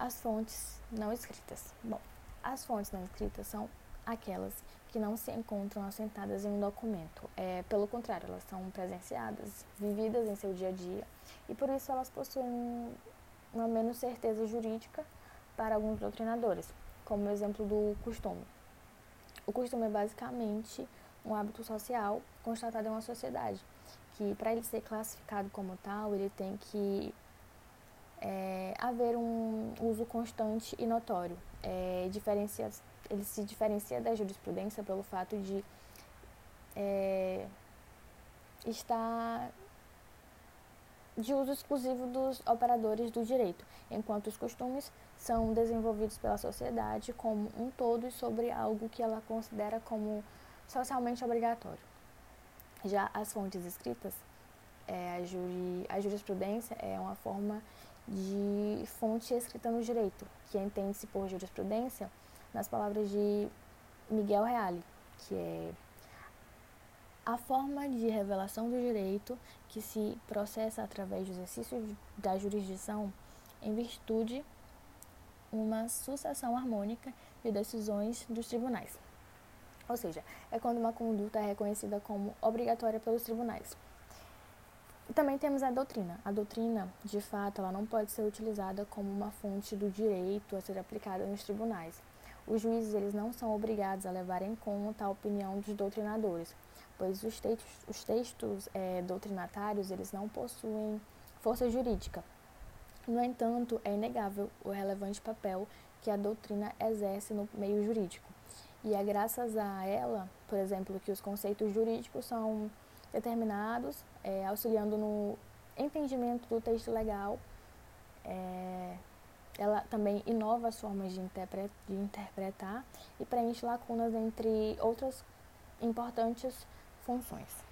as fontes não escritas. Bom, as fontes não escritas são aquelas que não se encontram assentadas em um documento. É, pelo contrário, elas são presenciadas, vividas em seu dia a dia e por isso elas possuem uma menos certeza jurídica para alguns doutrinadores, como o exemplo do costume. O costume é basicamente um hábito social constatado em uma sociedade, que para ele ser classificado como tal, ele tem que haver um uso constante e notório. É, diferencia, ele se diferencia da jurisprudência pelo fato de é, estar de uso exclusivo dos operadores do direito, enquanto os costumes são desenvolvidos pela sociedade como um todo e sobre algo que ela considera como socialmente obrigatório. Já as fontes escritas, é, a, juri, a jurisprudência é uma forma de fonte escrita no direito, que entende-se por jurisprudência nas palavras de Miguel Reale, que é a forma de revelação do direito que se processa através do exercício da jurisdição em virtude uma sucessão harmônica de decisões dos tribunais. Ou seja, é quando uma conduta é reconhecida como obrigatória pelos tribunais. Também temos a doutrina. A doutrina, de fato, ela não pode ser utilizada como uma fonte do direito a ser aplicada nos tribunais. Os juízes eles não são obrigados a levar em conta a opinião dos doutrinadores, pois os textos, os textos é, doutrinatários eles não possuem força jurídica. No entanto, é inegável o relevante papel que a doutrina exerce no meio jurídico. E é graças a ela, por exemplo, que os conceitos jurídicos são determinados, é, auxiliando no entendimento do texto legal. É, ela também inova as formas de, de interpretar e preenche lacunas entre outras importantes funções.